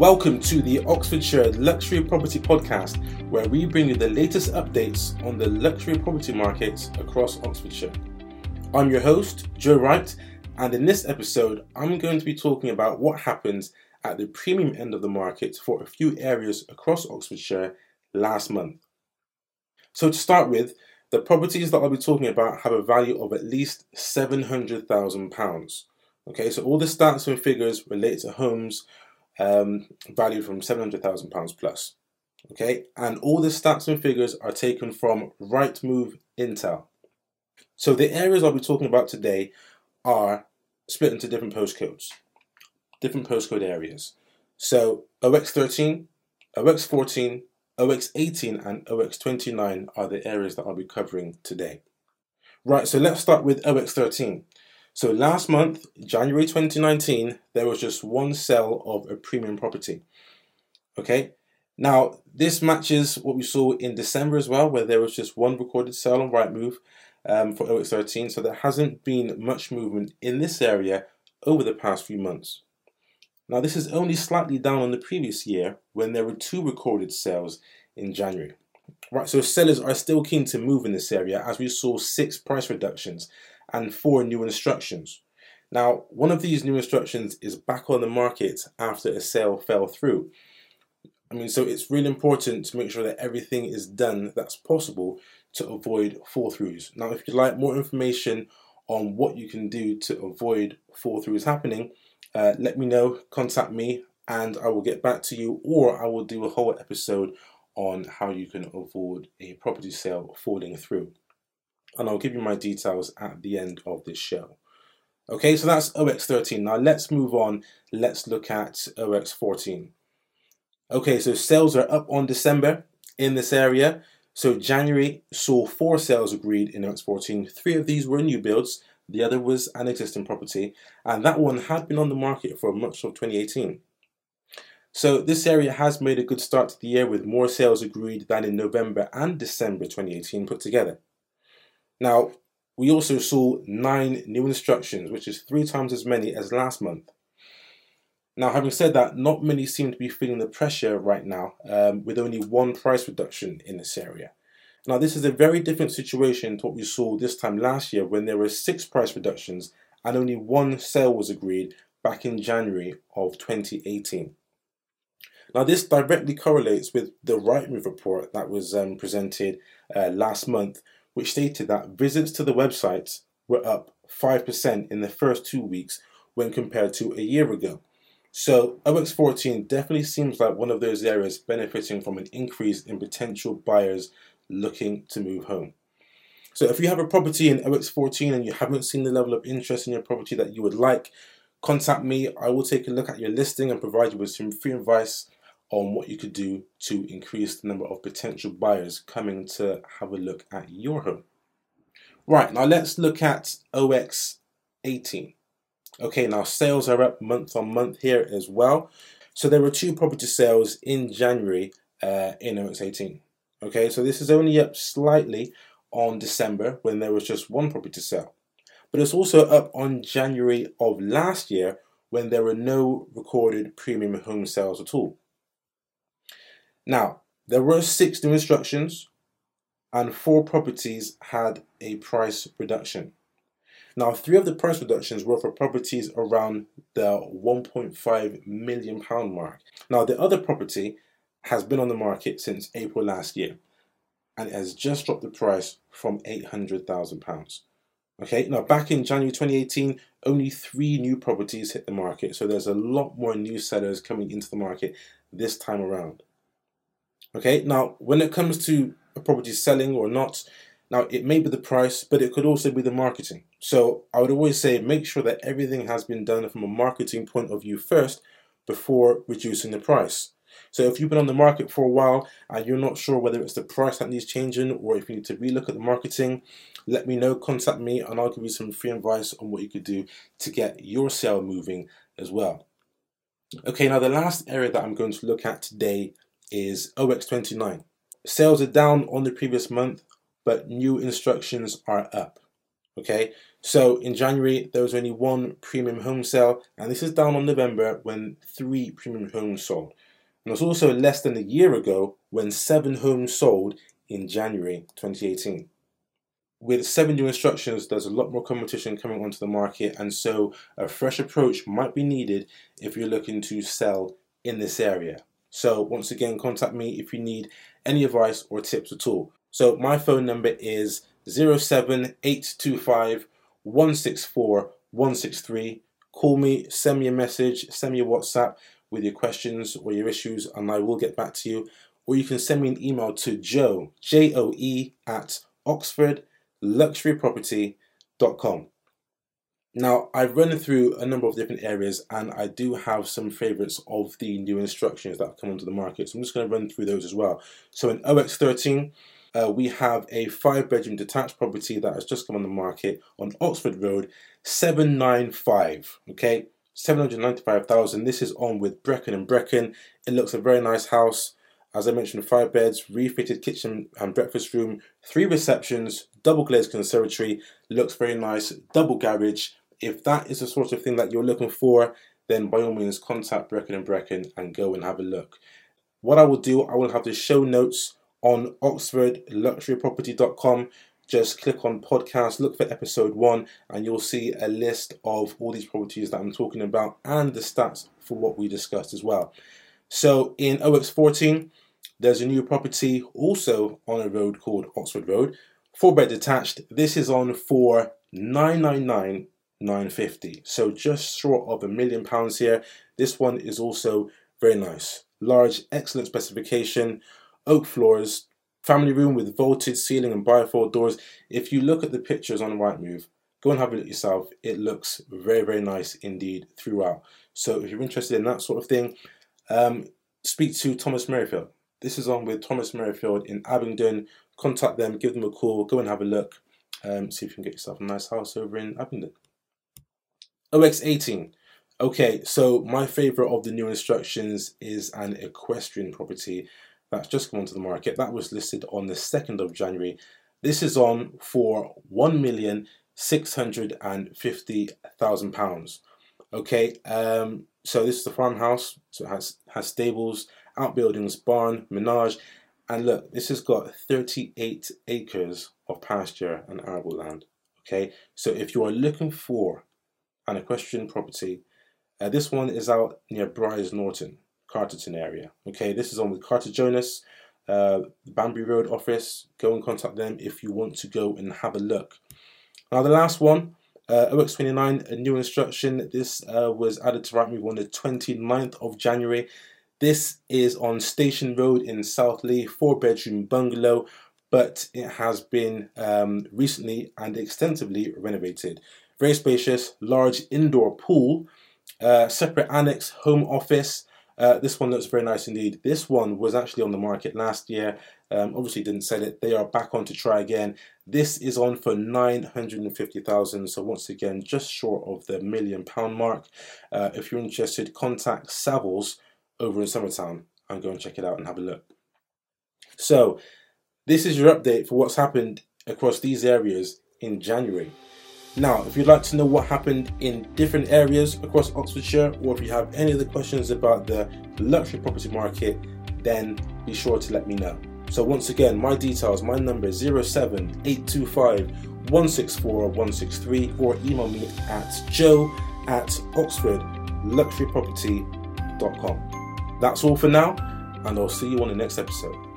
Welcome to the Oxfordshire Luxury Property Podcast, where we bring you the latest updates on the luxury property market across Oxfordshire. I'm your host, Joe Wright, and in this episode, I'm going to be talking about what happens at the premium end of the market for a few areas across Oxfordshire last month. So, to start with, the properties that I'll be talking about have a value of at least £700,000. Okay, so all the stats and figures relate to homes um, valued from £700,000 plus. Okay, and all the stats and figures are taken from Rightmove Intel. So the areas I'll be talking about today are split into different postcodes, different postcode areas. So OX13, OX14, OX18, and OX29 are the areas that I'll be covering today. Right, so let's start with OX13. So last month, January 2019, there was just one sale of a premium property. Okay, now this matches what we saw in December as well, where there was just one recorded sale on Rightmove um, for OX13. So there hasn't been much movement in this area over the past few months. Now, this is only slightly down on the previous year when there were two recorded sales in January. Right, so sellers are still keen to move in this area as we saw six price reductions and four new instructions. Now, one of these new instructions is back on the market after a sale fell through. I mean, so it's really important to make sure that everything is done that's possible to avoid fall throughs. Now, if you'd like more information on what you can do to avoid fall throughs happening, uh, let me know, contact me, and I will get back to you, or I will do a whole episode on how you can avoid a property sale falling through and I'll give you my details at the end of this show. Okay, so that's OX13. Now let's move on. Let's look at OX14. Okay, so sales are up on December in this area. So January saw four sales agreed in OX14. Three of these were new builds. The other was an existing property, and that one had been on the market for much of 2018. So this area has made a good start to the year with more sales agreed than in November and December 2018 put together. Now, we also saw nine new instructions, which is three times as many as last month. Now, having said that, not many seem to be feeling the pressure right now, um, with only one price reduction in this area. Now, this is a very different situation to what we saw this time last year when there were six price reductions and only one sale was agreed back in January of 2018. Now, this directly correlates with the Rightmove report that was um, presented uh, last month, which stated that visits to the websites were up 5% in the first two weeks when compared to a year ago. So OX14 definitely seems like one of those areas benefiting from an increase in potential buyers looking to move home. So if you have a property in OX14 and you haven't seen the level of interest in your property that you would like, contact me. I will take a look at your listing and provide you with some free advice on what you could do to increase the number of potential buyers coming to have a look at your home. Right, now let's look at OX 18. Okay, now sales are up month on month here as well. So there were two property sales in January uh, in OX 18. Okay, so this is only up slightly on December when there was just one property sale. But it's also up on January of last year when there were no recorded premium home sales at all. Now, there were six new instructions and four properties had a price reduction. Now, three of the price reductions were for properties around the 1.5 million pound mark. Now, the other property has been on the market since April last year and it has just dropped the price from 800,000 pounds. Okay, now back in January 2018, only three new properties hit the market, so there's a lot more new sellers coming into the market this time around. Okay, now when it comes to a property selling or not, now it may be the price, but it could also be the marketing. So I would always say make sure that everything has been done from a marketing point of view first before reducing the price. So if you've been on the market for a while and you're not sure whether it's the price that needs changing or if you need to relook at the marketing, let me know, contact me, and I'll give you some free advice on what you could do to get your sale moving as well. Okay, now the last area that I'm going to look at today is OX29. Sales are down on the previous month, but new instructions are up. Okay, So in January, there was only one premium home sale, and this is down on November when three premium homes sold. And it's also less than a year ago when seven homes sold in January 2018. With seven new instructions, there's a lot more competition coming onto the market, and so a fresh approach might be needed if you're looking to sell in this area. So, once again, contact me if you need any advice or tips at all. So, my phone number is 07825 164 163. Call me, send me a message, send me a WhatsApp with your questions or your issues, and I will get back to you. Or you can send me an email to joe, J O E, at oxfordluxuryproperty.com. Now, I've run through a number of different areas and I do have some favourites of the new instructions that have come onto the market. So I'm just going to run through those as well. So in OX13, uh, we have a five bedroom detached property that has just come on the market on Oxford Road, 795. Okay, 795,000. This is on with Breckon and Breckon. It looks a very nice house. As I mentioned, five beds, refitted kitchen and breakfast room, three receptions, double glazed conservatory. Looks very nice. Double garage. If that is the sort of thing that you're looking for, then by all means contact Breckon and Breckon and go and have a look. What I will do, I will have the show notes on oxfordluxuryproperty.com. Just click on podcast, look for episode one, and you'll see a list of all these properties that I'm talking about and the stats for what we discussed as well. So in OX14, there's a new property also on a road called Oxford Road, four bed detached. This is on for 999 950. So just short of a million pounds here. This one is also very nice. Large, excellent specification, oak floors, family room with vaulted ceiling and bifold doors. If you look at the pictures on Rightmove, go and have a look yourself. It looks very, very nice indeed throughout. So if you're interested in that sort of thing, um, speak to Thomas Merrifield. This is on with Thomas Merrifield in Abingdon. Contact them, give them a call, go and have a look, um, see if you can get yourself a nice house over in Abingdon. OX18. Okay, so my favorite of the new instructions is an equestrian property that's just come onto the market. That was listed on the 2nd of January. This is on for one million six hundred and fifty thousand pounds. Okay, um, so this is the farmhouse. So it has has stables, outbuildings, barn, menage, and look, this has got 38 acres of pasture and arable land. Okay, so if you are looking for an equestrian property, uh, this one is out near Brize Norton. Carterton area. Okay, this is on with Carter Jonas, uh, Banbury Road office. Go and contact them if you want to go and have a look. Now, the last one, uh, OX29, a new instruction. This uh, was added to Rightmove on the 29th of January. This is on Station Road in South Leigh, four bedroom bungalow, but it has been um, recently and extensively renovated. Very spacious, large indoor pool, uh, separate annex home office, uh, this one looks very nice indeed. This one was actually on the market last year. Um, obviously didn't sell it. They are back on to try again. This is on for 950,000. So once again, just short of the million pound mark. Uh, if you're interested, contact Savills over in Summertown and go and check it out and have a look. So this is your update for what's happened across these areas in January. Now, if you'd like to know what happened in different areas across Oxfordshire, or if you have any other questions about the luxury property market, then be sure to let me know. So, once again, my details, my number is 07825 164 163, or email me at joe at oxfordluxuryproperty.com. That's all for now, and I'll see you on the next episode.